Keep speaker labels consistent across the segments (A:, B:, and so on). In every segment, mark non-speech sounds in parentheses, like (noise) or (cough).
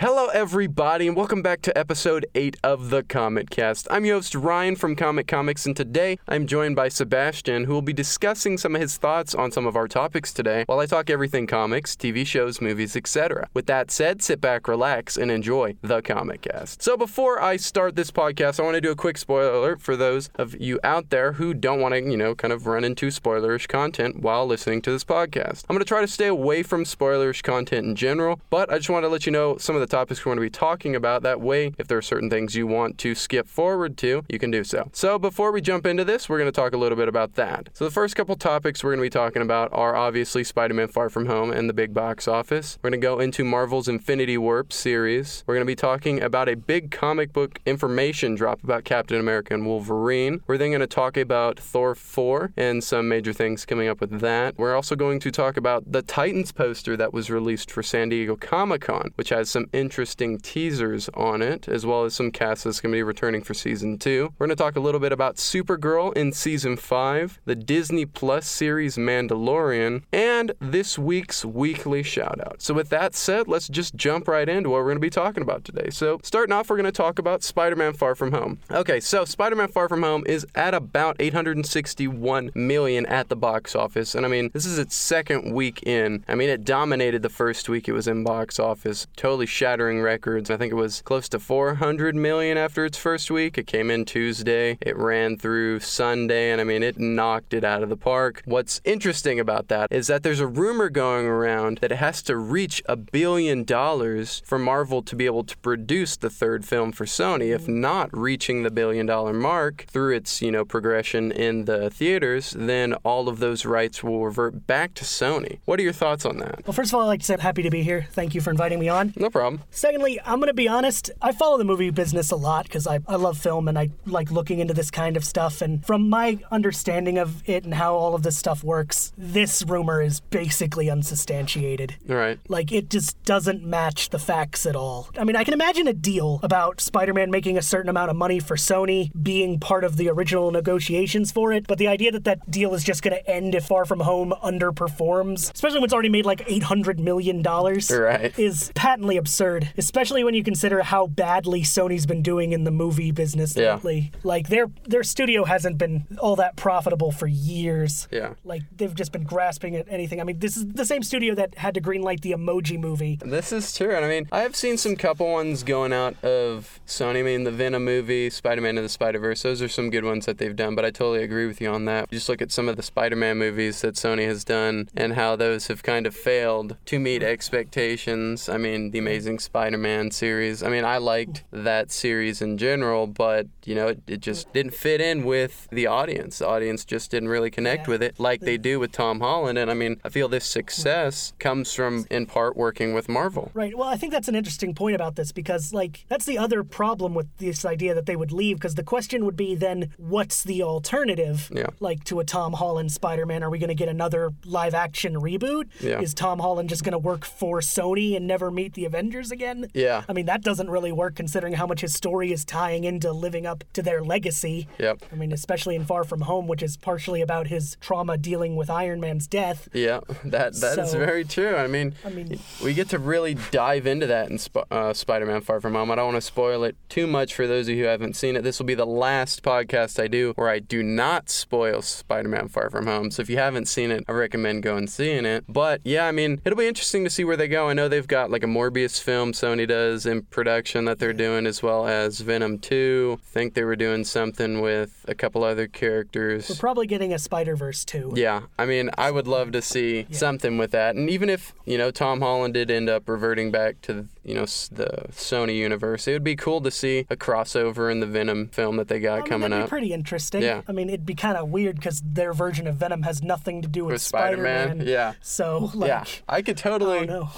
A: Hello, everybody, and welcome back to episode 8 of the Comet Cast. I'm your host, Ryan from Comet Comics, and today I'm joined by Sebastian, who will be discussing some of his thoughts on some of our topics today while I talk everything comics, TV shows, movies, etc. With that said, sit back, relax, and enjoy the Comet Cast. So, before I start this podcast, I want to do a quick spoiler alert for those of you out there who don't want to, you know, kind of run into spoilerish content while listening to this podcast. I'm going to try to stay away from spoilerish content in general, but I just want to let you know some of the topics we're going to be talking about. That way, if there are certain things you want to skip forward to, you can do so. So, before we jump into this, we're going to talk a little bit about that. So, the first couple topics we're going to be talking about are obviously Spider Man Far From Home and the big box office. We're going to go into Marvel's Infinity Warp series. We're going to be talking about a big comic book information drop about Captain America and Wolverine. We're then going to talk about Thor 4 and some major things coming up with that. We're also going to talk about the Titans poster that was released for San Diego Comic Con, which has some interesting teasers on it, as well as some cast that's going to be returning for season two. We're going to talk a little bit about Supergirl in season five, the Disney Plus series Mandalorian, and this week's weekly shout out. So, with that said, let's just jump right into what we're going to be talking about today. So, starting off, we're going to talk about Spider Man Far From Home. Okay, so Spider Man Far From Home is at about 861 million at the box office, and I mean, this is its second week in. I mean, it dominated the first week it was in box office, totally shattering records. I think it was close to 400 million after its first week. It came in Tuesday, it ran through Sunday, and I mean, it knocked it out of the park. What's interesting about that is that there's a rumor going around that it has to reach a billion dollars for Marvel to be able to produce the third film for Sony. If mm-hmm. not reaching the billion dollar mark through its, you know, progression in the theaters, then all of those rights will revert back to Sony. What are your thoughts on that?
B: Well, first of all, I'd like to say I'm happy to be here. Thank you for inviting me on.
A: No problem.
B: Secondly, I'm going to be honest. I follow the movie business a lot because I, I love film and I like looking into this kind of stuff. And from my understanding of it and how all of this stuff works, this rumor is basically unsubstantiated.
A: Right.
B: Like, it just doesn't match the facts at all. I mean, I can imagine a deal about Spider Man making a certain amount of money for Sony being part of the original negotiations for it, but the idea that that deal is just going to end if Far From Home underperforms, especially when it's already made like $800 million,
A: Right.
B: is patently absurd, especially when you consider how badly Sony's been doing in the movie business
A: Yeah.
B: lately. Like, their, their studio hasn't been all that profitable for years.
A: Yeah.
B: Like, they've just been grasping at anything. I mean, this is the same studio that had to greenlight the emoji movie.
A: This is true. And I mean, I have seen some couple ones going out of Sony. I mean, the Venom movie, Spider Man and the Spider Verse, those are some good ones that they've done, but I totally agree with you on that. Just look at some of the Spider Man movies that Sony has done and how those have kind of failed to meet expectations. I mean, the Amazing Spider Man series. I mean, I liked that series in general, but, you know, it, it just didn't fit in with the audience. The audience just didn't really connect
B: Yeah.
A: with it like they do with Tom Holland. And I mean, I feel this success comes from, in part, working with Marvel.
B: Right. Well, I think that's an interesting point about this because, like, that's the other problem with this idea that they would leave. Because the question would be then, what's the alternative?
A: Yeah.
B: Like to a Tom Holland Spider-Man, are we going to get another live-action reboot?
A: Yeah.
B: Is Tom Holland just going to work for Sony and never meet the Avengers again?
A: Yeah.
B: I mean, that doesn't really work considering how much his story is tying into living up to their legacy.
A: Yep.
B: I mean, especially in Far From Home, which is partially about his trauma dealing with Iron Man's death.
A: Yeah, that that is
B: So-
A: very true. I mean,
B: I mean-
A: we get to really dive into that in Sp- uh, Spider-Man: Far From Home. I don't want to spoil it too much for those of you who haven't seen it. This will be the last podcast I do where I do not spoil Spider-Man: Far From Home. So if you haven't seen it, I recommend going and seeing it. But yeah, I mean, it'll be interesting to see where they go. I know they've got like a Morbius film Sony does in production that they're doing, as well as Venom 2. I think they were doing something with a couple other characters.
B: We're probably getting a Spider-Verse 2.
A: Yeah, I mean, I would love to see something with that. And even if, you know, Tom Holland did end up reverting back to, you know, the Sony universe, it would be cool to see a crossover in the Venom film that they got
B: I
A: coming up.
B: pretty interesting.
A: Yeah.
B: I mean, it'd be kind of weird because their version of Venom has nothing to do with,
A: With Spider-Man, yeah.
B: So, like,
A: yeah, I could totally.
B: I know.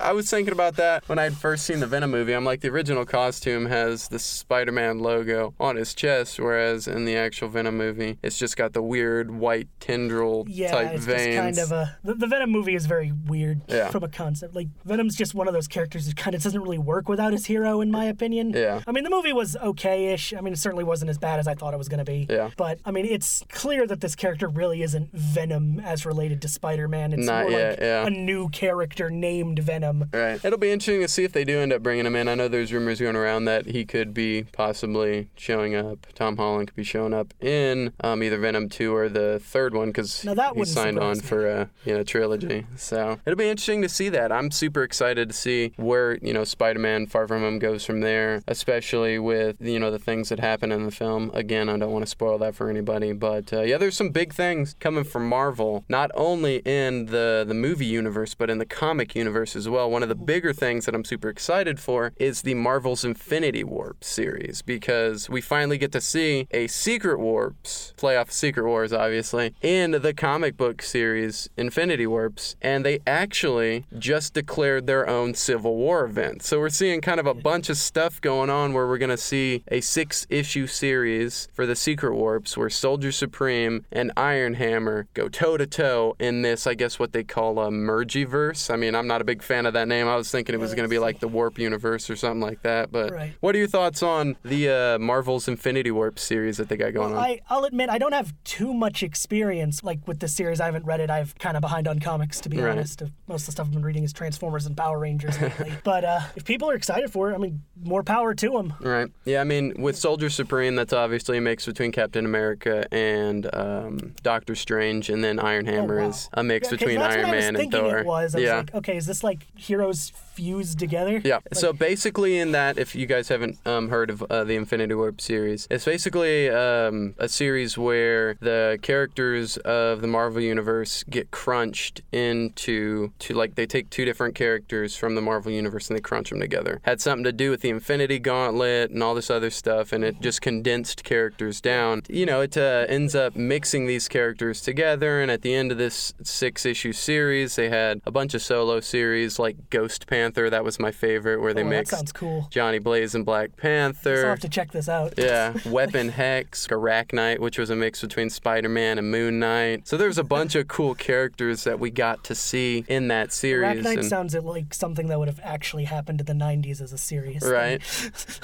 A: I was thinking about that when I'd first seen the Venom movie. I'm like, the original costume has the Spider-Man logo on his chest, whereas in the actual Venom movie, it's just got the weird white tendril
B: yeah,
A: type
B: it's
A: veins.
B: just kind of a. The, the Venom movie is very weird
A: Yeah.
B: from a concept. Like, Venom's just one of those characters kind of doesn't really work without his hero, in my opinion.
A: Yeah.
B: I mean, the movie was okay-ish. I mean, it certainly wasn't as bad as I thought it was going to be.
A: Yeah.
B: But I mean, it's clear that this character really isn't Venom as related to Spider-Man. It's
A: Not
B: more
A: yet,
B: like
A: yeah.
B: a new character named Venom.
A: Right. It'll be interesting to see if they do end up bringing him in. I know there's rumors going around that he could be possibly showing up. Tom Holland could be showing up in um, either Venom 2 or the third one because he signed on
B: me.
A: for a you know trilogy. So it'll be interesting to see that. I'm super excited to see where you know Spider-Man Far From Home goes from there, especially with you know the things that happen in the film. Again, I don't want to spoil that for anybody, but uh, yeah, there's some big things coming from Marvel, not only in the the movie universe but in the comic universe as well. One of the bigger things that I'm super excited for is the Marvel's Infinity Warp series because we finally get to see a Secret Warps play off Secret Wars, obviously, in the comic book series Infinity Warps, and they actually just declared their own Civil War event. So we're seeing kind of a bunch of stuff going on where we're going to see a six issue series for the Secret Warps where Soldier Supreme and Iron Hammer go toe to toe in this, I guess, what they call a Mergiverse. I mean, I'm not a big fan of that name. I was thinking it was going to be like the Warp Universe or something like that. But
B: Right.
A: what are your thoughts on the uh, Marvel's Infinity Warp series that they got going on?
B: I, I'll admit I don't have too much experience like with this series. I haven't read it. I've kind of behind on comics to be
A: Right.
B: honest. Most of the stuff I've been reading is Transformers and Power Rangers lately. (laughs) but uh, if people are excited for it, I mean, more power to them.
A: Right. Yeah, I mean, with Soldier Supreme, that's obviously a mix between Captain America and um, Doctor Strange, and then Iron Hammer
B: Oh, wow.
A: is a mix
B: Yeah,
A: between
B: that's
A: Iron
B: what I was
A: Man and Thor.
B: It was. I was like, okay, is this like heroes fused together?
A: Yeah.
B: Like,
A: so basically, in that, if you guys haven't um, heard of uh, the Infinity Warp series, it's basically um, a series where the characters of the Marvel universe get crunched into to like they take two different characters from the Marvel universe and they crunch them together. Had something to do with the Infinity Gauntlet and all this other stuff, and it just condensed characters down. You know, it uh, ends up mixing these characters together, and at the end of this six issue series, they had a bunch of solo series like Ghost Panther. That was my favorite, where they
B: oh,
A: mixed
B: cool.
A: Johnny Blaze and Black
B: Panther. I'll have to check this out.
A: Yeah, (laughs) Weapon Hex, Arachknight, which was a mix between Spider Man and Moon Knight. So there's a bunch of cool characters that we got to see in that series.
B: Arachknight
A: and-
B: sounds like something that would have actually happened in the 90s as a thing. (laughs)
A: Right.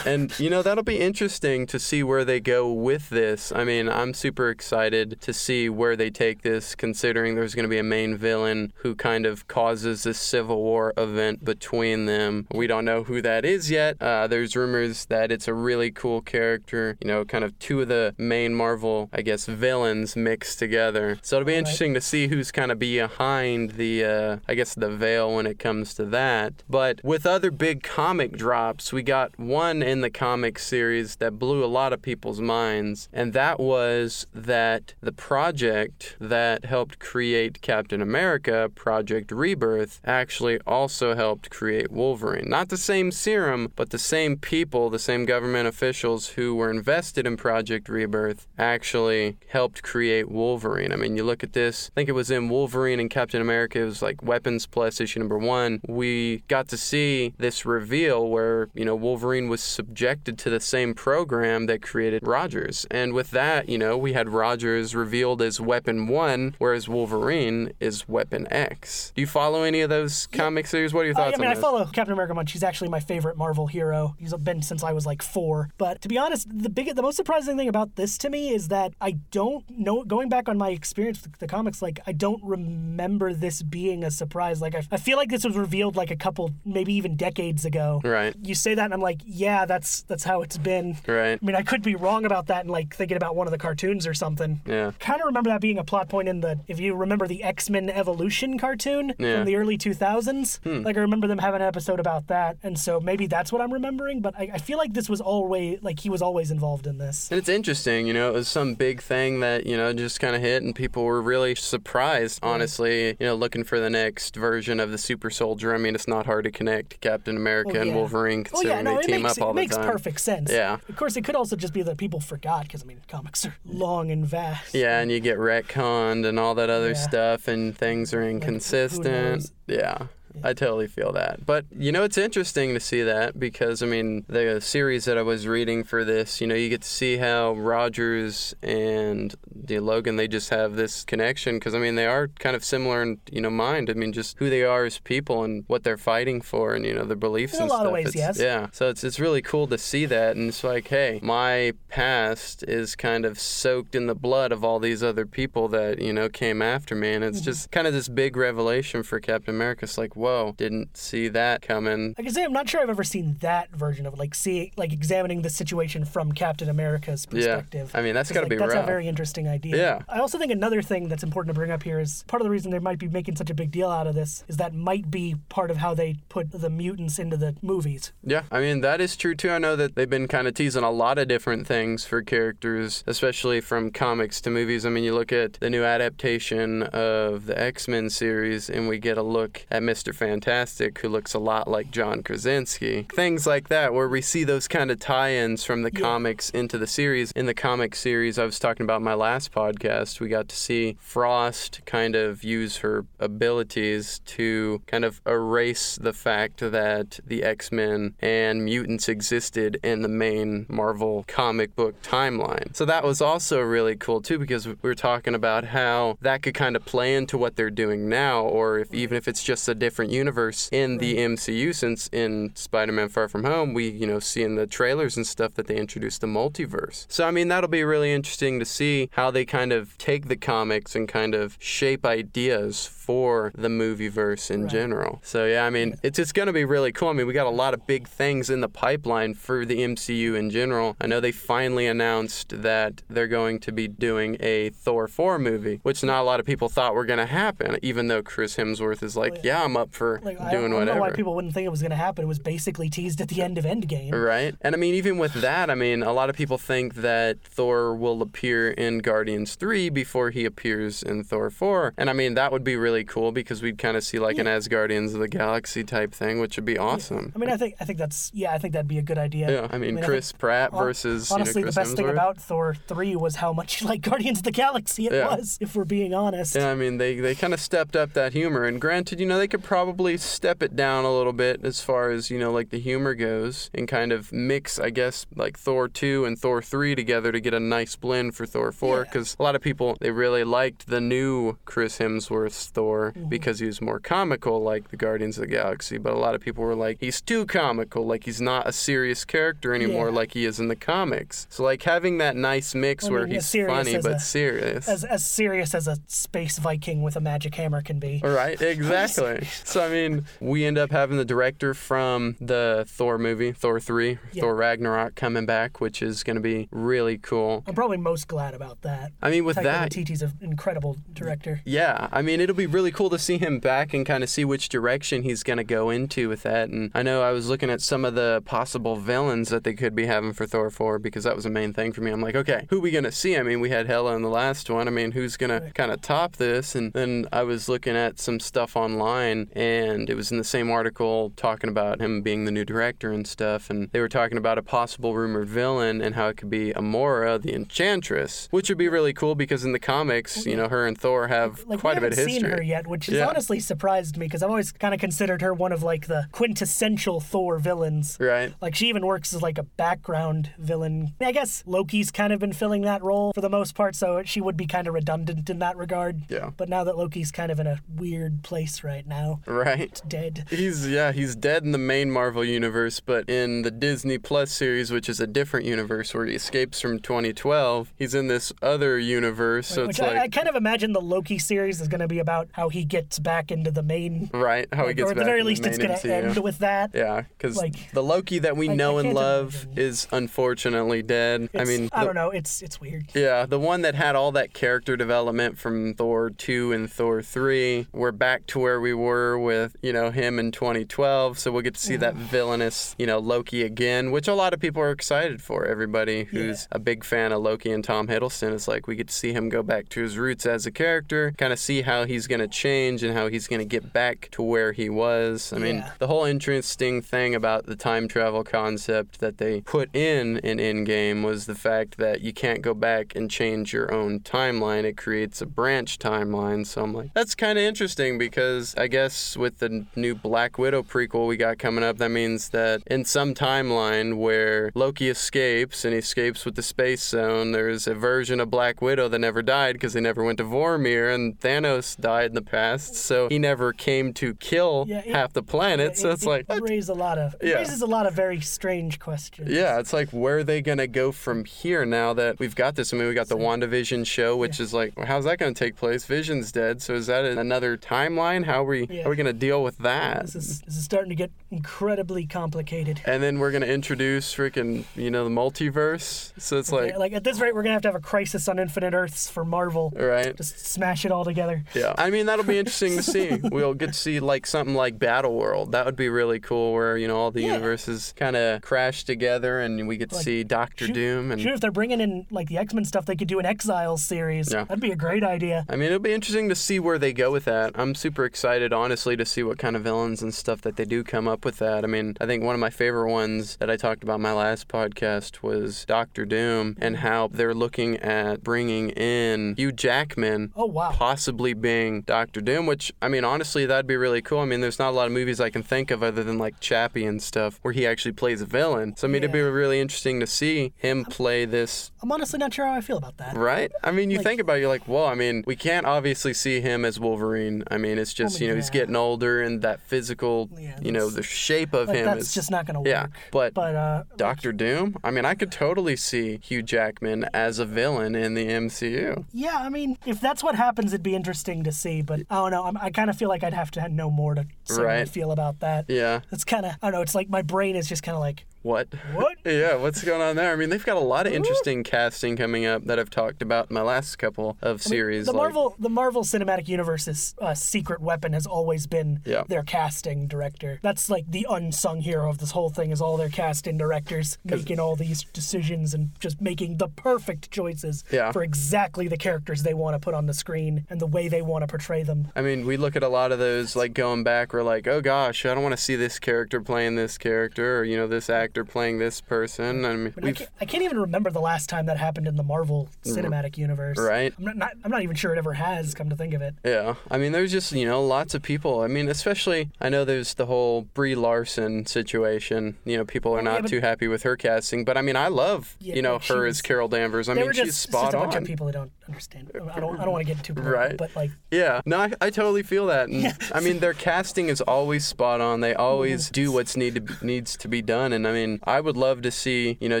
A: and you know that'll be interesting to see where they go with this. I mean, I'm super excited to see where they take this considering there's going to be a main villain who kind of causes this civil war event between them. We don't know who that is yet. Uh, there's rumors that it's a really cool character, you know, kind of two of the main Marvel, I guess, villains mixed together. So it'll be interesting to see who's kind of behind the uh, I guess the veil when it comes to that. But with other big comic drops, we got one in the comic series that blew a lot of people's minds, and that was that the project that helped create Captain America, Project Rebirth, actually also helped create Wolverine. Not the same serum, but the same people, the same government officials who were invested in Project Rebirth actually helped create Wolverine. I mean, you look at this, I think it was in Wolverine and Captain America, it was like Weapons Plus issue number one. We got to see this reveal where, you know, Wolverine was subjected to the same program that created Rogers. And with that, you know, we had Rogers revealed as Weapon One, whereas Wolverine is Weapon X. Do you follow any of those comic series? What are your thoughts
B: I mean,
A: on
B: I follow Captain America much. He's actually my favorite Marvel hero. He's been since I was like four. But to be honest, the big, the most surprising thing about this to me is that I don't know. Going back on my experience with the comics, like I don't remember this being a surprise. Like I, I feel like this was revealed like a couple, maybe even decades ago.
A: Right.
B: You say that, and I'm like, yeah, that's that's how it's been.
A: Right.
B: I mean, I could be wrong about that, and like thinking about one of the cartoons or something.
A: Yeah.
B: Kind of remember that being a plot point in the, if you remember the X Men Evolution cartoon
A: Yeah.
B: from the early 2000s. Hmm. Like I remember them have an episode about that, and so maybe that's what I'm remembering. But I, I feel like this was always like he was always involved in this.
A: And it's interesting, you know, it was some big thing that, you know, just kind of hit and people were really surprised, honestly, you know, looking for the next version of the super soldier. I mean, it's not hard to connect Captain America
B: Oh,
A: and
B: yeah.
A: Wolverine
B: Oh yeah, no,
A: they
B: it
A: team
B: makes
A: up all
B: it makes perfect sense.
A: Yeah.
B: Of course, it could also just be that people forgot because I mean, comics are long and vast.
A: Yeah, and you get retconned and all that other
B: Yeah.
A: stuff and things are inconsistent. Yeah. I totally feel that. But you know, it's interesting to see that because I mean, the series that I was reading for this, you know, you get to see how Rogers and the Logan they just have this connection because I mean they are kind of similar in you know mind. I mean just who they are as people and what they're fighting for and you know their beliefs
B: In a
A: and
B: lot
A: stuff.
B: of ways,
A: It's-
B: yes.
A: Yeah. So it's it's really cool to see that and it's like, hey, my past is kind of soaked in the blood of all these other people that you know came after me and it's
B: Mm-hmm.
A: just kind of this big revelation for Captain America. It's like, whoa, didn't see that coming.
B: Like I say, I'm not sure I've ever seen that version of it, like see, like examining the situation from Captain America's perspective. Yeah.
A: I mean, that's
B: 'Cause,
A: gotta
B: like,
A: be
B: that's
A: rough.
B: a very interesting idea.
A: Yeah.
B: I also think another thing that's important to bring up here is part of the reason they might be making such a big deal out of this is that might be part of how they put the mutants into the movies.
A: Yeah, I mean, that is true too. I know that they've been kind of teasing a lot of different things for characters, especially from comics to movies. I mean, you look at the new adaptation of the X Men series, and we get a look at Mr. Fantastic, who looks a lot like John Krasinski. Things like that, where we see those kind of tie ins from the
B: Yeah.
A: comics into the series. In the comic series, I was talking about my last podcast, we got to see Frost kind of use her abilities to kind of erase the fact that the X Men and mutants existed in the main Marvel comic book timeline. So that was also really cool too, because we were talking about how that could kind of play into what they're doing now, or if even if it's just a different universe in the MCU. Since in Spider-Man: Far From Home, we you know see in the trailers and stuff that they introduced the multiverse. So I mean that'll be really interesting to see how they kind of take the comics and kind of shape ideas for the movie verse in
B: Right.
A: general. So yeah, I mean it's it's gonna be really cool. I mean we got a lot of big things in the pipeline for the MCU in general. I know they finally announced that they're going to be doing a Thor 4 movie, which not a lot of people thought were gonna happen, even though Chris Hemsworth is like, yeah, I'm up for
B: Like
A: doing
B: I don't
A: whatever.
B: know why people wouldn't think it was going to happen. It was basically teased at the end of Endgame.
A: Right. And I mean, even with that, I mean, a lot of people think that Thor will appear in Guardians 3 before he appears in Thor 4. And I mean, that would be really cool because we'd kind of see like an Asgardians of the Galaxy type thing, which would be awesome.
B: I mean, I think I think that's yeah, I think that'd be a good idea.
A: Yeah, I mean,
B: I
A: Chris Pratt versus
B: honestly,
A: you know, Chris
B: the best thing about Thor three was how much (laughs) like Guardians of the Galaxy it
A: Yeah.
B: was. If we're being honest.
A: Yeah, I mean, they, they kind of stepped up that humor. And granted, you know, they could probably step it down a little bit as far as, you know, like the humor goes and kind of mix, I guess, like Thor 2 and Thor 3 together to get a nice blend for Thor 4.
B: Yeah.
A: Because a lot of people, they really liked the new Chris Hemsworth's Thor
B: Mm-hmm.
A: because he was more comical like the Guardians of the Galaxy. But a lot of people were like, he's too comical. Like, he's not a serious character anymore
B: Yeah.
A: like he is in the comics. So, like, having that nice mix
B: I
A: where
B: mean,
A: he's funny but
B: a-
A: serious.
B: as as serious as a space Viking with a magic hammer can be.
A: Right, (laughs) exactly. so I mean, we end up having the director from the Thor movie, Thor 3,
B: Yeah.
A: Thor Ragnarok coming back, which is going to be really cool.
B: I'm probably most glad about that.
A: I mean, with
B: Taika
A: that,
B: Waititi's an incredible director.
A: yeah, I mean, it'll be really cool to see him back and kind of see which direction he's going to go into with that. And I know I was looking at some of the possible villains that they could be having for Thor 4 because that was the main thing for me. I'm like, okay, who we going to see? I mean, we had Hela in the last one. I mean, who's going to kind of top this? And then I was looking at some stuff online and it was in the same article talking about him being the new director and stuff. And they were talking about a possible rumored villain and how it could be Amora, the Enchantress, which would be really cool because in the comics, you know, her and Thor have
B: Like
A: quite a bit of history.
B: Her yet, which has
A: Yeah.
B: honestly surprised me because I've always kind of considered her one of like the quintessential Thor villains.
A: Right.
B: Like she even works as like a background villain. I guess Loki's kind of been filling that role for the most part, so she would be kind of redundant in that regard.
A: Yeah.
B: But now that Loki's kind of in a weird place right now,
A: Right.
B: dead.
A: He's yeah, he's dead in the main Marvel universe, but in the Disney Plus series, which is a different universe where he escapes from 2012, he's in this other universe. So
B: Which
A: it's
B: I, I kind of imagine the Loki series is going to be about how he gets back into the main.
A: right how he gets
B: or at
A: back
B: the very
A: in the
B: it's
A: main
B: going to end with that.
A: Yeah, because
B: like-
A: the Loki that we
B: I- I
A: know and love
B: imagine.
A: is unfortunately dead. I
B: It's-
A: mean,
B: I don't know. It's it's weird.
A: Yeah, the one that had all that character development from Thor 2 and Thor 3. We're back to where we were with, you know, him in 2012. So we'll get to see that villainous, you know, Loki again, which a lot of people are excited for. Everybody who's a big fan of Loki and Tom Hiddleston is like, we get to see him go back to his roots as a character, kind of see how he's going to change and how he's going to get back to where he was. I mean, the whole interesting thing about the time travel concept that they put in in Endgame was the fact that you can't go back and change your own timeline. It creates a branch timeline. So I'm like, that's kind of interesting because I guess guess with the new Black Widow prequel we got coming up, that means that in some timeline where Loki escapes and he escapes with the Space Stone, there's a version of Black Widow that never died because they never went to Vormir, and Thanos died in the past, so he never came to kill
B: Yeah, it-
A: half the planet. so
B: It-
A: it's
B: it
A: like, what?
B: raises a lot of it
A: Yeah.
B: raises a lot of very strange questions.
A: Yeah, it's like where are they gonna go from here now that we've got this? I mean, we got the WandaVision show, which is like, well, how's that gonna take place? Vision's dead, so is that another timeline? How are we
B: Yeah.
A: how are we gonna deal with that?
B: This is this is starting to get incredibly complicated.
A: And then we're gonna introduce freaking, you know, the multiverse. So it's like,
B: like at this rate, we're gonna have to have a crisis on Infinite Earths for Marvel.
A: right?
B: Just smash it all together.
A: Yeah. I mean, that'll be interesting to see. (laughs) We'll get to see like something like Battle World. That would be really cool, where you know all the
B: Yeah.
A: universes kind of crash together, and we get to
B: Like,
A: see Doctor
B: shoot-
A: Doom and
B: Sure, if they're bringing in like the X Men stuff, they could do an Exiles series.
A: Yeah.
B: That'd be a great idea.
A: I mean, it'll be interesting to see where they go with that. I'm super excited, honestly, to see what kind of villains and stuff that they do come up with that. I mean, I think one of my favorite ones that I talked about in my last podcast was Doctor Doom and how they're looking at bringing in Hugh Jackman.
B: Oh wow.
A: Possibly being Doctor Doom, which I mean, honestly, that'd be really cool. I mean, there's not a lot of movies I can think of other than like Chappie and stuff where he actually plays a villain. So I mean, it'd be really interesting to see him play this
B: I'm honestly not sure how I feel about that.
A: Right? I mean, you
B: Like-
A: think about it, you're like, well, I mean, we can't obviously see him as Wolverine. I mean, it's just,
B: mean,
A: you know, he's getting older and that physical,
B: Yeah,
A: you know, the shape of
B: Like
A: him
B: that's
A: is.
B: just not gonna work.
A: yeah, but,
B: But uh,
A: Doctor Doom, I mean, I could totally see Hugh Jackman as a villain in the MCU.
B: yeah, I mean, if that's what happens, it'd be interesting to see. But I don't know. I'm, I kind of feel like I'd have to know more to say what I
A: Right.
B: feel about that.
A: Yeah.
B: It's kind of I don't know. It's like my brain is just kind of like
A: What?
B: what? (laughs)
A: Yeah, what's going on there? I mean, they've got a lot of interesting casting coming up that I've talked about in my last couple of series.
B: The
A: like-
B: Marvel, the Marvel Cinematic Universe's uh, secret weapon has always been
A: Yeah.
B: their casting director. That's like the unsung hero of this whole thing. Is all their casting directors making all these decisions and just making the perfect choices
A: Yeah.
B: for exactly the characters they want to put on the screen and the way they want to portray them.
A: I mean, we look at a lot of those, like going back, we're like, oh gosh, I don't want to see this character playing this character, or you know, this actor playing this person. I mean,
B: I can't, I can't even remember the last time that happened in the Marvel Cinematic Universe.
A: Right.
B: I'm not, not. I'm not even sure it ever has. Come to think of it.
A: Yeah, I mean, there's just you know lots of people. I mean, especially I know there's the whole Brie Larson situation. You know, people are oh, not
B: but-
A: too happy with her casting, but I mean, I love
B: Yeah,
A: you know her
B: was-
A: as Carol Danvers. I mean, she's
B: just, it's
A: spot
B: just a bunch
A: on.
B: of people who don't understand. I don't. I don't want to get too political,
A: Right.
B: but like.
A: Yeah, no, I, I totally feel that. And I mean, their casting is always spot on. They always
B: Mm-hmm.
A: do what's need to be, needs to be done. And I mean, I would love to see, you know,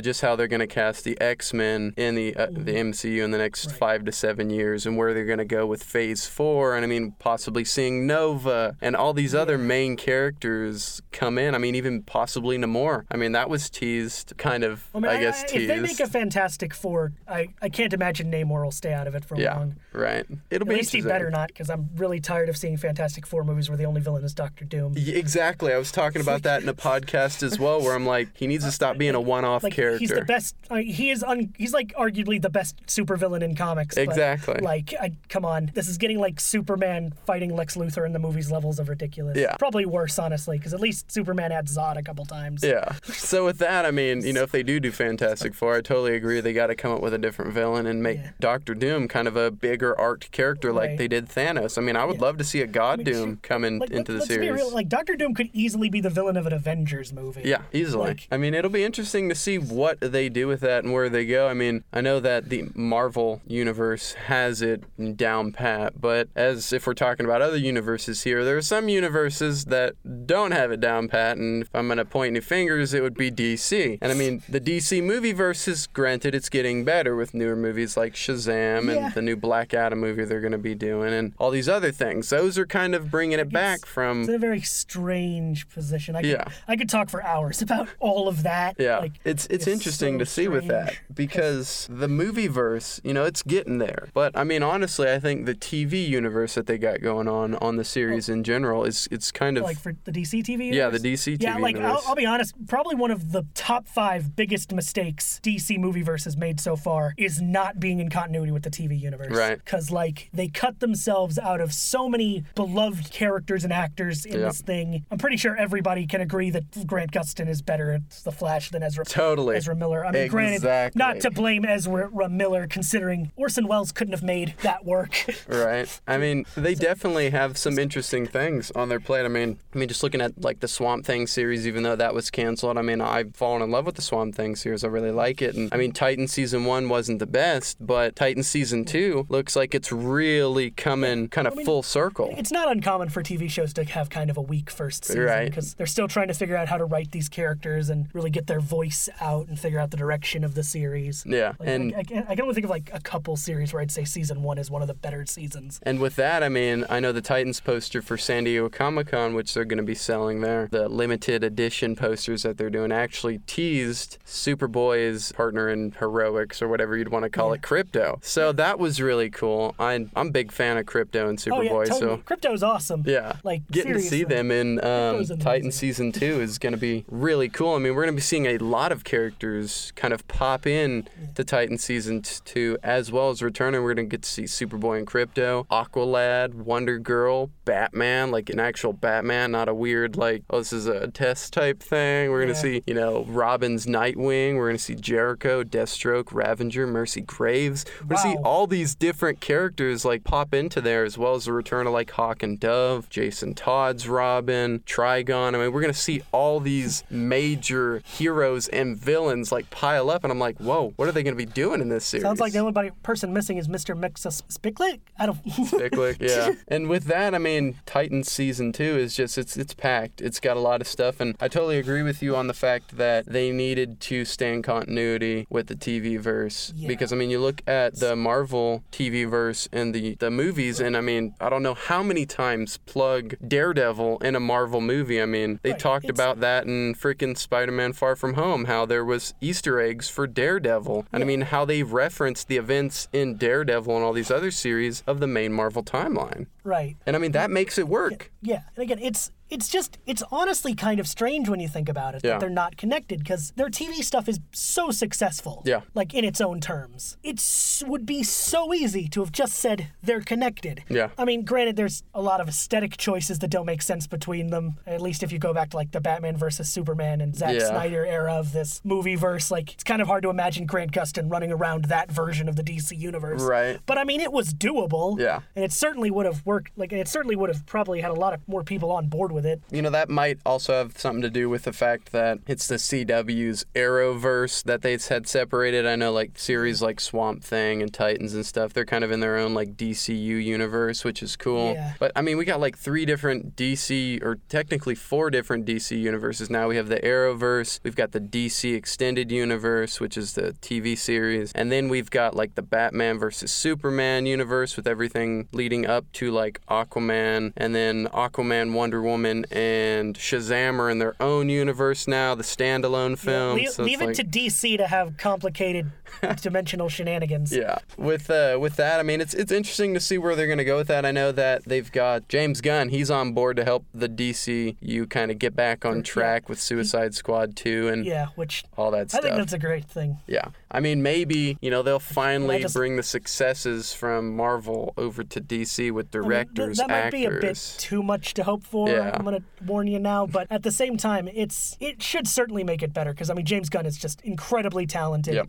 A: just how they're going to cast the X Men in the uh, the MCU in the next
B: Mm-hmm. Right.
A: five to seven years, and where they're going to go with Phase Four. And I mean, possibly seeing Nova and all these other main characters come in. I mean, even possibly Namor. I mean, that was teased, kind of.
B: I, mean,
A: I guess
B: if
A: teased.
B: If they make a Fantastic Four, I, I can't imagine Namor will stay out of it for
A: yeah,
B: long.
A: right. It'll
B: At
A: be
B: least he better not, because I'm really tired of seeing Fantastic Four movies where the only villain is Doctor Doom.
A: Y- Exactly. I was talking about that in a podcast as well, where I'm like, he needs to stop being a one-off
B: Like
A: character.
B: he's the best. I mean, he is. Un, he's like arguably the best supervillain in comics. but,
A: Exactly.
B: like, I, come on, this is getting like Superman fighting Lex Luthor in the movies levels of ridiculous.
A: Yeah.
B: Probably worse, honestly, because at least Superman had Zod a couple times.
A: Yeah. So with that, I mean, you know, if they do do (laughs) Fantastic Four, I totally agree. They got to come up with a different villain and make
B: Yeah.
A: Doctor Doom kind of a bigger arced character like
B: Right.
A: they did Thanos. I mean, I would love to see a God Doom come in,
B: Like,
A: into the
B: let's
A: series.
B: be real. Like Doctor Doom could easily be the villain of an Avengers movie.
A: Yeah, easily.
B: Like-
A: I mean, it'll be interesting to see what they do with that and where they go. I mean, I know that the Marvel universe has it down pat, but as if we're talking about other universes here, there are some universes that don't have it down pat, and if I'm going to point any fingers, it would be DC. And I mean, the DC movie verse is granted it's getting better with newer movies like Shazam
B: Yeah.
A: and the new Black Adam movie they're going to be doing and all these other things. Those are kind of bringing it back from
B: It's in a very strange position. I could,
A: Yeah.
B: I could talk for hours (laughs) about all of that.
A: Yeah,
B: Like,
A: it's it's,
B: it's
A: interesting
B: so
A: to see with that because the movie verse, you know, it's getting there. But I mean, honestly, I think the TV universe that they got going on on the series oh. in general is it's kind of
B: like for the DC TV.
A: yeah, the? DC TV
B: Yeah, like I'll. I'll be honest. Probably one of the top five biggest mistakes DC movie verse has made so far is not being in continuity with with the TV universe.
A: Right.
B: Because, like, they cut themselves out of so many beloved characters and actors in
A: Yeah.
B: this thing. I'm pretty sure everybody can agree that Grant Gustin is better at The Flash than Ezra. Miller.
A: Totally.
B: Ezra Miller. I mean, granted,
A: Exactly.
B: not to blame Ezra Miller, considering Orson Welles couldn't have made that work. (laughs)
A: Right. I mean, they definitely have some interesting things on their plate. I mean, I mean, just looking at like the Swamp Thing series, even though that was canceled. I mean, I've fallen in love with the Swamp Thing series. I really like it. And I mean, Titan season one wasn't the best, but Titan season two looks like it's really coming kind of full circle.
B: It's not uncommon for TV shows to have kind of a weak first season
A: Right.
B: because they're still trying to figure out how to write these characters and really get their voice out and figure out the direction of the series.
A: Yeah.
B: Like,
A: And
B: I, I, can- I can only think of like a couple series where I'd say season one is one of the better seasons.
A: And with that, I mean, I know the Titans poster for San Diego Comic Con, which they're going to be selling there, the limited edition posters that they're doing actually teased Superboy's partner in heroics or whatever you'd want to call it, Krypto. So that was really cool. I, I'm a big fan of Krypto and Superboy.
B: Oh yeah, totally.
A: So
B: Krypto's awesome.
A: yeah,
B: Like
A: getting to see them in um, Titan season two is going to be really cool. I mean, we're going to be seeing a lot of characters kind of pop in to Titan season two as well as returning. We're going to get to see Superboy and Krypto, Aqualad, Wonder Girl, Batman, like an actual Batman, not a weird like oh this is a test type thing. We're going to
B: Yeah.
A: see you know Robin's Nightwing. We're going to see Jericho, Deathstroke, Ravager, Mercy Graves. We're going to see All these different characters like pop into there as well as the return of like Hawk and Dove, Jason Todd's Robin, Trigon. I mean, we're gonna see all these major heroes and villains like pile up, and I'm like, whoa, what are they gonna be doing in this series?
B: Sounds like the only person missing is Mr. Mixus uh, Spicklet. I don't. (laughs)
A: Picklick, yeah. and with that, I mean, Titans season two is just it's it's packed. It's got a lot of stuff, and I totally agree with you on the fact that they needed to stay in continuity with the TV verse
B: Yeah.
A: because I mean, you look at the Marvel TV verse and the the movies, and I mean, I don't know how many times plug Daredevil in a Marvel movie. I mean, they
B: Right,
A: talked
B: it's-
A: about that in freaking Spider-Man: Far From Home, how there was Easter eggs for Daredevil, and I mean, how they referenced the events in Daredevil and all these other series of the main Marvel timeline.
B: Right.
A: And I mean, that makes it work.
B: Yeah, and again, it's it's just it's honestly kind of strange when you think about it
A: Yeah.
B: that they're not connected because their TV stuff is so successful.
A: Yeah.
B: like in its own terms, it would be so easy to have just said they're connected.
A: Yeah.
B: I mean, granted, there's a lot of aesthetic choices that don't make sense between them. At least if you go back to like the Batman versus Superman and Zack
A: Yeah.
B: Snyder era of this movie verse, like it's kind of hard to imagine Grant Gustin running around that version of the DC universe.
A: Right.
B: But I mean, it was doable.
A: Yeah.
B: And it certainly would have worked. Like, it certainly would have probably had a lot of more people on board with it.
A: You know, that might also have something to do with the fact that it's the CW's Arrowverse that they had separated. I know, like, series like Swamp Thing and Titans and stuff, they're kind of in their own, like, DCU universe, which is cool.
B: Yeah.
A: But, I mean, we got, like, three different DC, or technically four different DC universes now. We have the Arrowverse, we've got the DC Extended Universe, which is the TV series, and then we've got, like, the Batman versus Superman universe with everything leading up to, like, Aquaman, and then Aquaman, Wonder Woman, and Shazam are in their own universe now, the standalone film.
B: leave
A: so
B: leave it
A: like-
B: to DC to have complicated (laughs) dimensional shenanigans.
A: yeah. With uh, with that, I mean, it's it's interesting to see where they're gonna go with that. I know that they've got James Gunn. He's on board to help the DCU kind of get back on track with Suicide Squad 2 and
B: Yeah, which
A: all that stuff.
B: I think that's a great thing.
A: Yeah. I mean, maybe, you know, they'll finally
B: just-
A: bring the successes from Marvel over to DC with
B: I mean, th-
A: directors,
B: that might
A: actors.
B: be a bit too much to hope for.
A: Yeah.
B: I'm gonna warn you now, but at the same time, it's it should certainly make it better because I mean James Gunn is just incredibly talented.
A: Yep.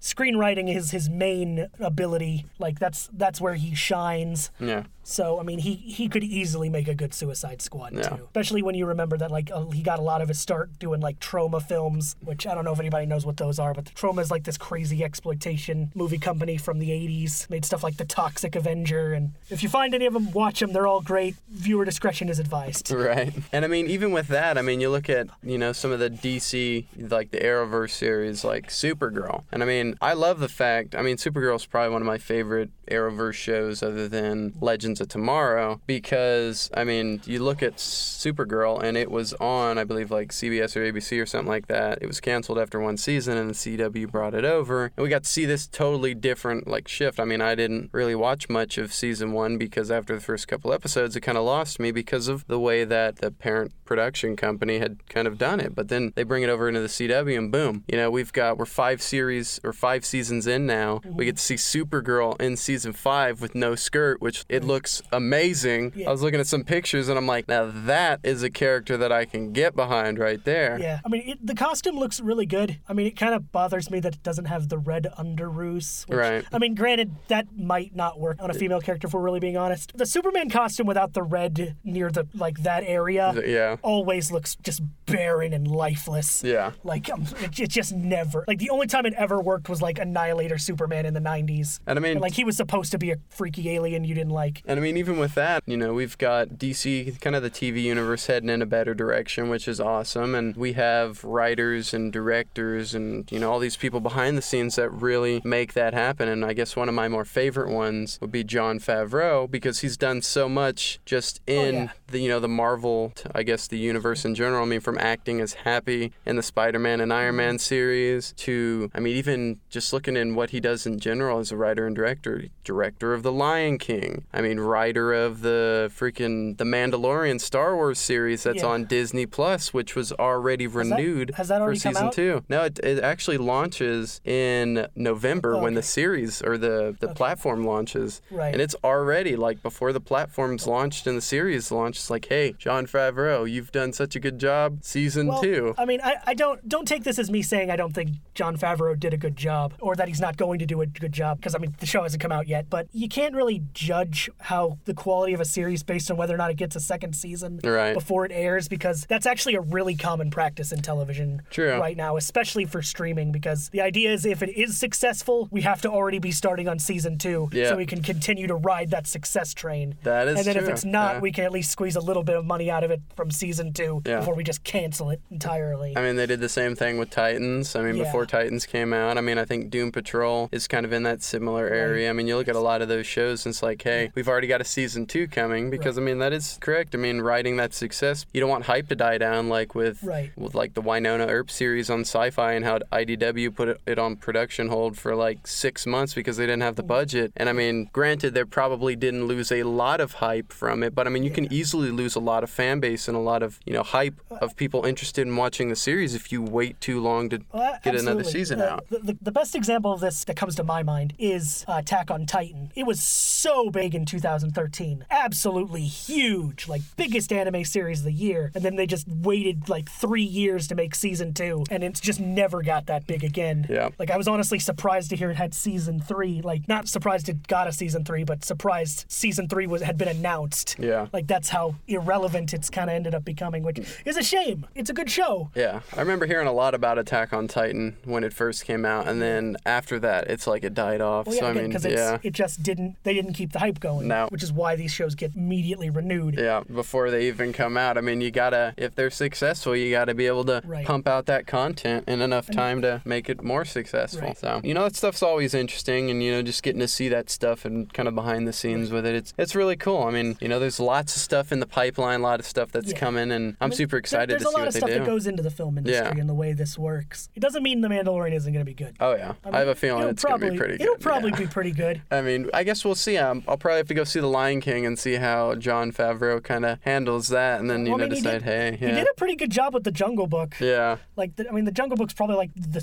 B: Screenwriting is his main ability. Like that's that's where he shines.
A: yeah.
B: So I mean, he he could easily make a good Suicide Squad
A: Yeah.
B: too. Especially when you remember that like uh, he got a lot of his start doing like Troma films, which I don't know if anybody knows what those are, but the Troma is like this crazy exploitation movie company from the '80s. Made stuff like The Toxic Avenger, and if you find any of them, watch them. They're all great. Viewer discretion is advised. (laughs)
A: Right. And I mean, even with that, I mean, you look at, you know, some of the DC, like the Arrowverse series, like Supergirl. And I mean, I love the fact, I mean, Supergirl is probably one of my favorite Arrowverse shows other than Legends Legends of Tomorrow because I mean, you look at Supergirl and it was on, I believe, like CBS or ABC or something like that. It was canceled after one season, and the CW brought it over, and we got to see this totally different like shift. I mean, I didn't really watch much of season one because after the first couple episodes, it kind of lost me because of the way that the parent production company had kind of done it. But then they bring it over into the CW, and boom, you know, we've got we're five series or five seasons in now. Mm-hmm. We get to see Supergirl in season five with no skirt, which it looks amazing. Yeah. I was looking at some pictures, and I'm like, now that is a character that I can get behind right there.
B: Yeah, I mean, it, the costume looks really good. I mean, it kind of bothers me that it doesn't have the red underoos. Which,
A: right.
B: I mean, granted, that might not work on a female character if we're really being honest. The Superman costume without the red near the like that area,
A: yeah,
B: always looks just barren and lifeless.
A: Yeah,
B: like um, it, it, just never. Like the only time it ever worked was like Annihilator Superman in the '90s.
A: And I mean,
B: and, like he was supposed to be a freaky alien you didn't like.
A: And I mean, even with that, you know, we've got DC, kind of the TV universe heading in a better direction, which is awesome. And we have writers and directors and, you know, all these people behind the scenes that really make that happen. And I guess one of my more favorite ones would be Jon Favreau because he's done so much just oh, in oh, yeah. the, you know, the Marvel, I guess the universe in general. I mean, from acting as Happy in the Spider Man and Iron Man mm-hmm. series to, I mean, even just looking in what he does in general as a writer and director, director of The Lion King. I mean, writer of the freaking The Mandalorian Star Wars series that's yeah. on Disney Plus, which was already renewed
B: has that, has that
A: for season two. No, it, it actually launches in November oh, okay. when the series or the, the okay. platform launches.
B: Right.
A: And it's already like before the platform's launched and the series launched, it's like, hey, Jon Favreau, you've done such a good job. Season
B: well,
A: two.
B: I mean, I, I don't don't take this as me saying I don't think Jon Favreau did a good job or that he's not going to do a good job because I mean the show hasn't come out yet. But you can't really judge how the quality of a series based on whether or not it gets a second season
A: right.
B: before it airs because that's actually a really common practice in television
A: True.
B: right now, especially for streaming. Because the idea is if it is successful, we have to already be starting on season two
A: yeah.
B: so we can continue to ride that success train.
A: That is
B: And then
A: true.
B: if it's not,
A: yeah.
B: we can at least squeeze a little bit of money out of it from season two
A: yeah.
B: before we just cancel it entirely.
A: I mean, they did the same thing with Titans. I mean, before Titans came out, I mean, I think Doom Patrol is kind of in that similar area. Right. I mean, you look at a lot of those shows, and it's like, hey, we've already got a season two coming because, right. I mean, that is correct. I mean, writing that success, you don't want hype to die down like with,
B: right.
A: with like the Wynonna Earp series on Sci-Fi and how IDW put it on production hold for like six months because they didn't have the mm. budget. And I mean, granted, they probably didn't lose a lot of hype from it, but I mean, you yeah. can easily lose a lot of fan base and a lot of you know hype of people interested in watching the series if you wait too long to
B: well,
A: get another season
B: uh,
A: out.
B: The, the, the, best example of this that comes to my mind is uh, Attack on Titan. It was so big in 2013, absolutely huge, like biggest anime series of the year, and then they just waited like three years to make season two, and it's just never got that big again.
A: Yeah.
B: Like I was honestly surprised to hear it had season three. Like not surprised it got a season three, but surprised season three was had been announced.
A: Yeah.
B: Like that's how irrelevant it's kind of ended up becoming, which is a shame. It's a good show.
A: Yeah, I remember hearing a lot about Attack on Titan when it first came out, and then after that, it's like it died off.
B: Well, yeah,
A: so
B: I
A: mean,
B: yeah, it just didn't. They didn't keep the hype going.
A: No.
B: Which is why these shows get immediately renewed.
A: Yeah, before they even come out. I mean, you gotta if they're successful, you gotta be able to
B: right.
A: pump out that content in enough time to make it more successful.
B: Right.
A: So you know that stuff's always interesting, and you know just getting to see that stuff and kind of behind the scenes with it, it's it's really cool. I mean, you know, there's lots of stuff in the pipeline, a lot of stuff that's
B: yeah.
A: coming, and I'm
B: I mean,
A: super excited to see what they do.
B: There's a lot of stuff that goes into the film industry
A: yeah.
B: and the way this works. It doesn't mean The Mandalorian isn't going to be good.
A: Oh yeah, I, mean, I have a feeling it's
B: going
A: to be pretty good.
B: It'll probably
A: yeah.
B: be pretty good. (laughs)
A: I mean, I guess we'll see. Um, I'll probably have to go see The Lion King and see how Jon Favreau kind of handles that, and then you
B: well,
A: know
B: I mean,
A: decide,
B: did,
A: hey, yeah.
B: he did a pretty good job with the Jungle Book.
A: Yeah.
B: Like, the, I mean, the Jungle Book's probably like the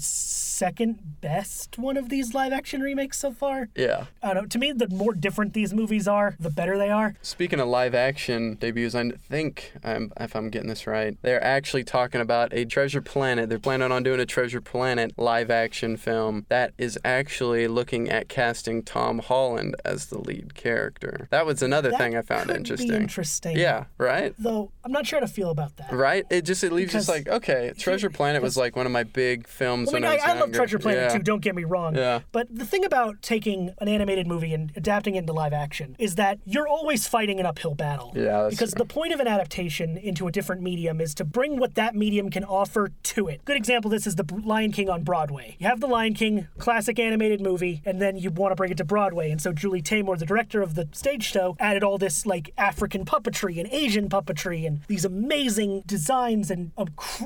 B: second best one of these live action remakes so far.
A: Yeah.
B: I don't know. To me, the more different these movies are, the better they are.
A: Speaking of live action debuts, I think, um, if I'm getting this right, they're actually talking about a Treasure Planet. They're planning on doing a Treasure Planet live action film that is actually looking at casting Tom Holland as the lead character. That was another
B: that
A: thing I found interesting.
B: Interesting.
A: Yeah, right?
B: Though I'm not sure how to feel about that.
A: Right? It just it leaves
B: Because
A: just like, okay, Treasure Planet was like one of my big films
B: I mean,
A: when I was
B: I, I love. Treasure Planet
A: yeah.
B: 2, don't get me wrong.
A: Yeah.
B: But the thing about taking an animated movie and adapting it into live action is that you're always fighting an uphill battle.
A: Yeah,
B: Because
A: true.
B: the point of an adaptation into a different medium is to bring what that medium can offer to it. Good example this is the Lion King on Broadway. You have the Lion King classic animated movie and then you want to bring it to Broadway. And so Julie Taymor, the director of the stage show, added all this like African puppetry and Asian puppetry and these amazing designs and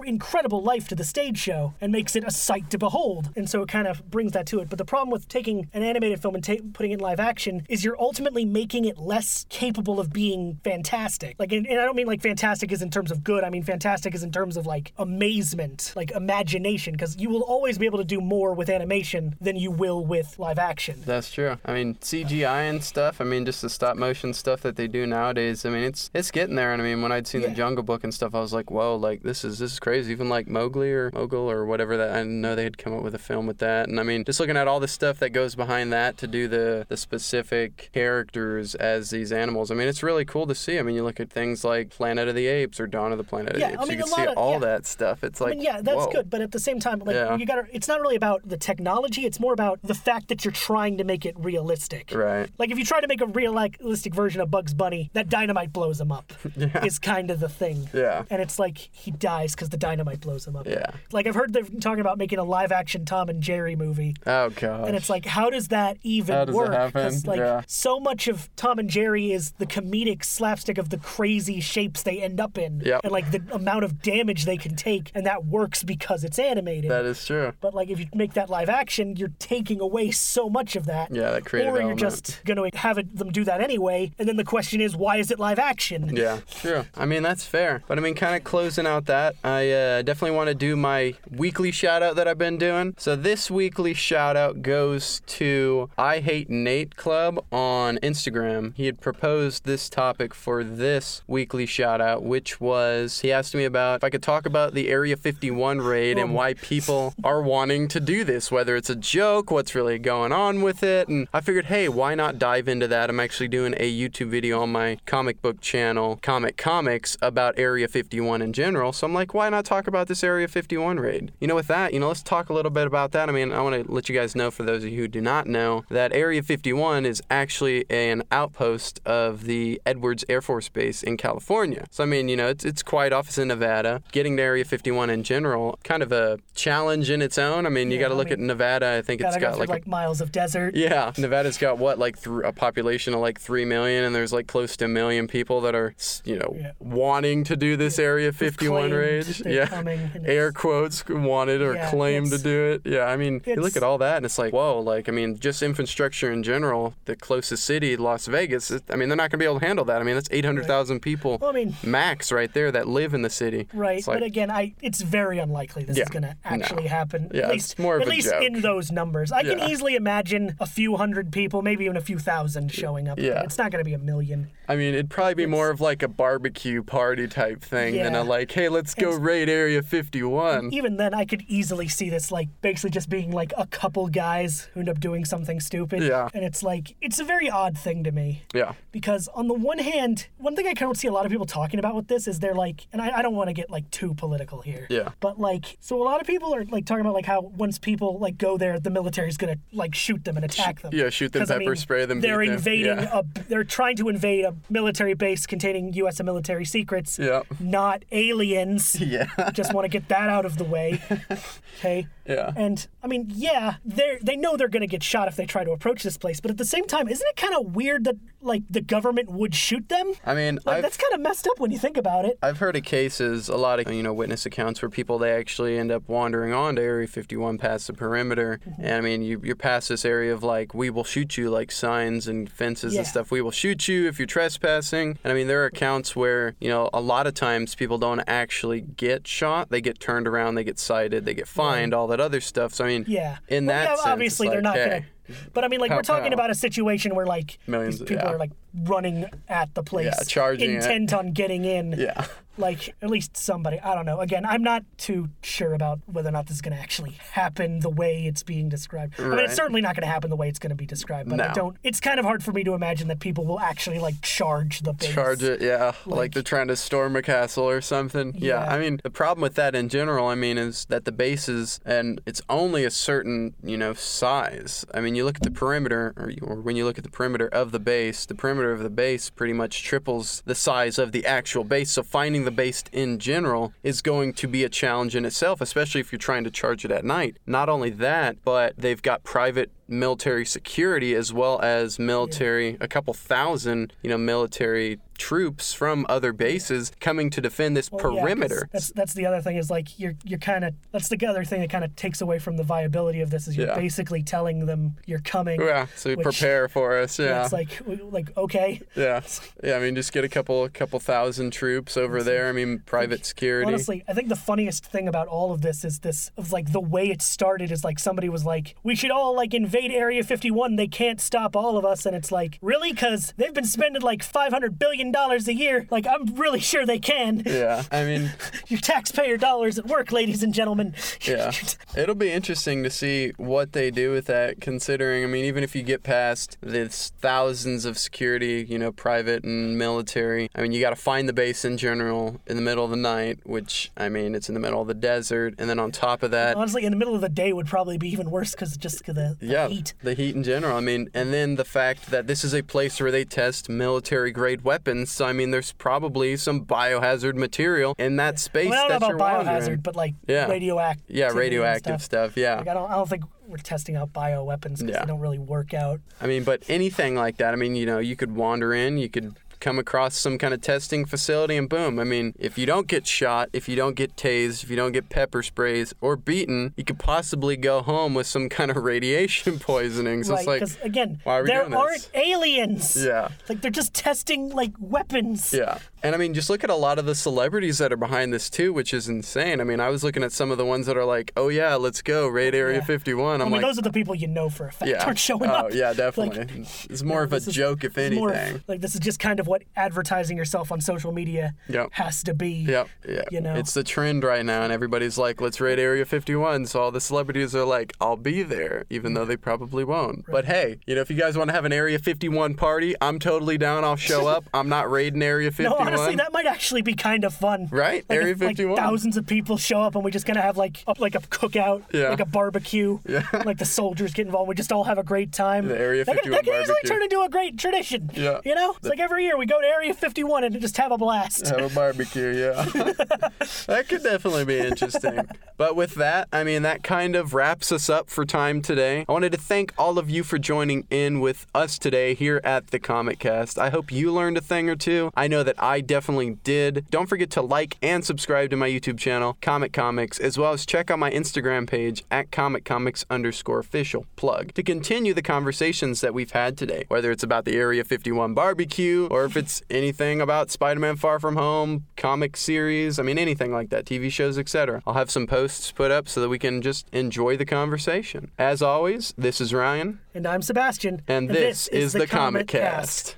B: incredible life to the stage show and makes it a sight to behold. And so it kind of brings that to it. But the problem with taking an animated film and ta- putting it in live action is you're ultimately making it less capable of being fantastic. Like, and, and I don't mean like fantastic is in terms of good. I mean fantastic is in terms of like amazement, like imagination, because you will always be able to do more with animation than you will with live action.
A: That's true. I mean, CGI and stuff. I mean, just the stop motion stuff that they do nowadays. I mean, it's it's getting there. And I mean, when I'd seen
B: Yeah.
A: the Jungle Book and stuff, I was like, whoa, like this is this is crazy. Even like Mowgli or Mogul or whatever that I didn't know they had come up with a film with that. And I mean, just looking at all the stuff that goes behind that to do the the specific characters as these animals. I mean, it's really cool to see. I mean, you look at things like Planet of the Apes or Dawn of the Planet
B: Yeah,
A: of the
B: I
A: Apes.
B: mean,
A: you can see
B: of-
A: all
B: yeah.
A: that stuff. It's like,
B: I mean, yeah, that's
A: whoa.
B: good, but at the same time, like
A: Yeah.
B: you got to it's not really about the technology, it's more about the fact that you're trying to make it realistic.
A: Right.
B: Like if you try to make a realistic version of Bugs Bunny, that dynamite blows him up. (laughs) yeah. Is kind of the thing.
A: Yeah.
B: And it's like he dies because the dynamite blows him up.
A: Yeah.
B: Like I've heard they're talking about making a live action Tom and Jerry movie.
A: Oh gosh.
B: And it's like, how does that even
A: How does
B: work?
A: happen?
B: like
A: Yeah.
B: so much of Tom and Jerry is the comedic slapstick of the crazy shapes they end up in.
A: Yep.
B: And like the amount of damage they can take, and that works because it's animated.
A: that is true.
B: but like if you make that live action, you're taking away so much of that.
A: Yeah, that creative
B: Or you're
A: element.
B: just gonna have it, them do that anyway, and then the question is, why is it live action?
A: Yeah, true. I mean, that's fair. But I mean, kind of closing out that, I uh, definitely want to do my weekly shout out that I've been doing. So this weekly shout out goes to I Hate Nate Club on Instagram. He had proposed this topic for this weekly shout out, which was he asked me about if I could talk about the Area 51 raid and why people (laughs) are wanting to do this, whether it's a joke, what's really going on with it. And I figured, hey, why not dive into that? I'm actually doing a YouTube video on my comic book channel, Comic Comics, about Area 51 in general. So I'm like, why not talk about this Area 51 raid? You know, with that, you know, let's talk a little bit about that. I mean, I want to let you guys know, for those of you who do not know, that Area 51 is actually an outpost of the Edwards Air Force Base in California. So I mean, you know, it's it's quite off. It's in Nevada. Getting to Area 51 in general, kind of a challenge in its own. I mean, you
B: Yeah,
A: got to look
B: mean,
A: at Nevada. I think it's got like,
B: like,
A: a
B: miles of desert.
A: yeah, Nevada's got what like th- a population of like three million, and there's like close to a million people that are you know
B: Yeah.
A: wanting to do this Area 51 raid. Yeah, air quotes wanted or
B: Yeah,
A: claimed to
B: it's-
A: do it. Yeah, I mean, you look at all that, and it's like whoa, like I mean, just infrastructure in general. The closest city, Las Vegas. it- I mean, they're not gonna be able to handle that. I mean, that's 800,000 people
B: Well, I mean,
A: max right there that live in the city.
B: Right,
A: like,
B: but again, I it's very unlikely this
A: Yeah,
B: is going to
A: no.
B: actually happen.
A: Yeah,
B: at
A: it's
B: least,
A: more of
B: at least
A: joke.
B: in those numbers, I can easily imagine a few hundred people, maybe even a few thousand, showing up.
A: Yeah.
B: it's not going to be a million.
A: I mean, it'd probably be more of like a barbecue party type thing than a like, hey, let's go
B: It's-
A: raid Area 51.
B: Even then, I could easily see this like basically just being like a couple guys who end up doing something stupid.
A: Yeah.
B: and it's like it's a very odd thing to me.
A: Yeah.
B: because on the one hand, one thing I kind of see a lot of people talking about with this is they're like, and I, I don't want to get like too political here.
A: Yeah.
B: But like, so a lot of people are like talking about like how once people like go there, the military's gonna like shoot them and attack them.
A: yeah, shoot them,
B: 'Cause, I
A: pepper
B: mean,
A: spray them,
B: They're
A: beat them.
B: invading
A: Yeah.
B: a. They're trying to invade a military base containing U.S. and military secrets.
A: Yeah.
B: Not aliens. (laughs)
A: Yeah.
B: Just want to get that out of the way. (laughs) Okay.
A: Yeah.
B: And I mean, yeah, they they know they're gonna get shot if they try to approach this place, but at the same time, isn't it kind of weird that like the government would shoot them?
A: I mean,
B: Like that's kind of messed up when you think about it.
A: I've heard of cases, a lot of you know witness accounts where people they actually end up wandering onto Area 51 past the perimeter,
B: Mm-hmm.
A: and I mean you you're past this area of like we will shoot you like signs and fences
B: Yeah.
A: and stuff. We will shoot you if you're trespassing. And I mean there are accounts where you know a lot of times people don't actually get shot; they get turned around, they get cited, they get fined, all that other stuff. So I mean,
B: Yeah.
A: in
B: Well,
A: that
B: yeah,
A: sense,
B: obviously
A: it's
B: they're not
A: hey,
B: gonna But I mean, like
A: Pow,
B: we're talking
A: pow.
B: about a situation where like
A: Millions,
B: these people
A: yeah.
B: are like running at the place,
A: Yeah, charging it.
B: intent on getting in. (laughs)
A: Yeah.
B: Like at least somebody. I don't know. Again, I'm not too sure about whether or not this is going to actually happen the way it's being described. I mean,
A: Right.
B: it's certainly not going to happen the way it's going to be described. But I don't. It's kind of hard for me to imagine that people will actually like charge the base.
A: Charge it, yeah. Like,
B: Like-
A: they're trying to storm a castle or something. Yeah.
B: Yeah.
A: I mean, the problem with that in general, I mean, is that the bases, and it's only a certain, you know, size. I mean, you look at the perimeter, or, you, or when you look at the perimeter of the base, the perimeter of the base pretty much triples the size of the actual base. So finding the base in general is going to be a challenge in itself, especially if you're trying to charge it at night. Not only that, but they've got private military security as well as military a couple thousand you know military troops from other bases coming to defend this
B: Well, yeah,
A: perimeter
B: that's that's the other thing is like you're you're kind of that's the other thing that kind of takes away from the viability of this is you're
A: Yeah.
B: basically telling them you're coming.
A: yeah so
B: which-
A: prepare for us yeah
B: It's like like okay.
A: yeah (laughs) yeah i mean just get a couple a couple thousand troops over there i mean private security
B: Honestly, I think the funniest thing about all of this is this of like the way it started is like somebody was like, we should all like invade Area 51. They can't stop all of us, and it's like really because they've been spending like 500 billion dollars a year. Like I'm really sure they can.
A: yeah i (laughs) mean
B: Your taxpayer dollars at work, ladies and gentlemen. (laughs)
A: Yeah. It'll be interesting to see what they do with that, considering, I mean, even if you get past this thousands of security, you know, private and military, I mean, you got to find the base in general in the middle of the night, which, I mean, it's in the middle of the desert. And then on top of that,
B: Honestly, in the middle of the day would probably be even worse because just 'cause the, the
A: yeah,
B: heat.
A: the heat in general. I mean, and then the fact that this is a place where they test military grade weapons. So, I mean, there's probably some biohazard material in that space
B: Well, I don't know about
A: you're wandering.
B: biohazard, but like
A: Yeah.
B: radioactive.
A: Yeah, radioactive stuff. Yeah.
B: Like I don't, I don't think we're testing out bioweapons because
A: Yeah.
B: they don't really work out.
A: I mean, but anything like that, I mean, you know, you could wander in, you could come across some kind of testing facility and boom. I mean, if you don't get shot, if you don't get tased, if you don't get pepper sprays or beaten, you could possibly go home with some kind of radiation (laughs) poisoning. So
B: right,
A: it's like,
B: again,
A: why are we
B: there
A: doing this?
B: aren't aliens.
A: yeah.
B: Like they're just testing like weapons.
A: Yeah. And I mean, just look at a lot of the celebrities that are behind this too, which is insane. I mean, I was looking at some of the ones that are like, oh yeah, let's go, raid Area
B: Yeah.
A: 51.
B: I
A: I'm
B: mean,
A: like,
B: those are the people you know for a fact
A: yeah.
B: aren't showing
A: oh,
B: up.
A: Oh yeah, (laughs) definitely. it's more of a
B: is-
A: joke, if anything.
B: of- like this is just kind of what advertising yourself on social media
A: Yep.
B: has to be.
A: Yep. Yeah.
B: You know?
A: It's the trend right now, and everybody's like, let's raid Area 51. So all the celebrities are like, I'll be there, even though they probably won't. But hey, you know, if you guys want to have an Area 51 party, I'm totally down. I'll show (laughs) up. I'm not raiding Area
B: No,
A: 51.
B: Honestly, that might actually be kind of fun.
A: Right?
B: Like
A: Area
B: if, like, thousands of people show up and we just gonna have like a, like a cookout,
A: Yeah.
B: like a barbecue.
A: Yeah. (laughs)
B: Like the soldiers get involved. We just all have a great time.
A: The Area
B: that could,
A: 51
B: that could easily turn into a great tradition.
A: Yeah.
B: You know, it's like every year we go to Area 51 and just have a blast.
A: have a barbecue, yeah. (laughs) that could definitely be interesting. But with that, I mean, that kind of wraps us up for time today. I wanted to thank all of you for joining in with us today here at the CometCast. I hope you learned a thing or two. I know that I definitely did. Don't forget to like and subscribe to my YouTube channel, Comic Comics, as well as check out my Instagram page at Comic Comics underscore official plug to continue the conversations that we've had today, whether it's about the Area 51 barbecue or if it's anything about Spider-Man Far From Home, comic series, I mean anything like that, TV shows, etc. I'll have some posts put up so that we can just enjoy the conversation. As always, this is Ryan,
B: And I'm Sebastian.
A: and this, is, the CometCast.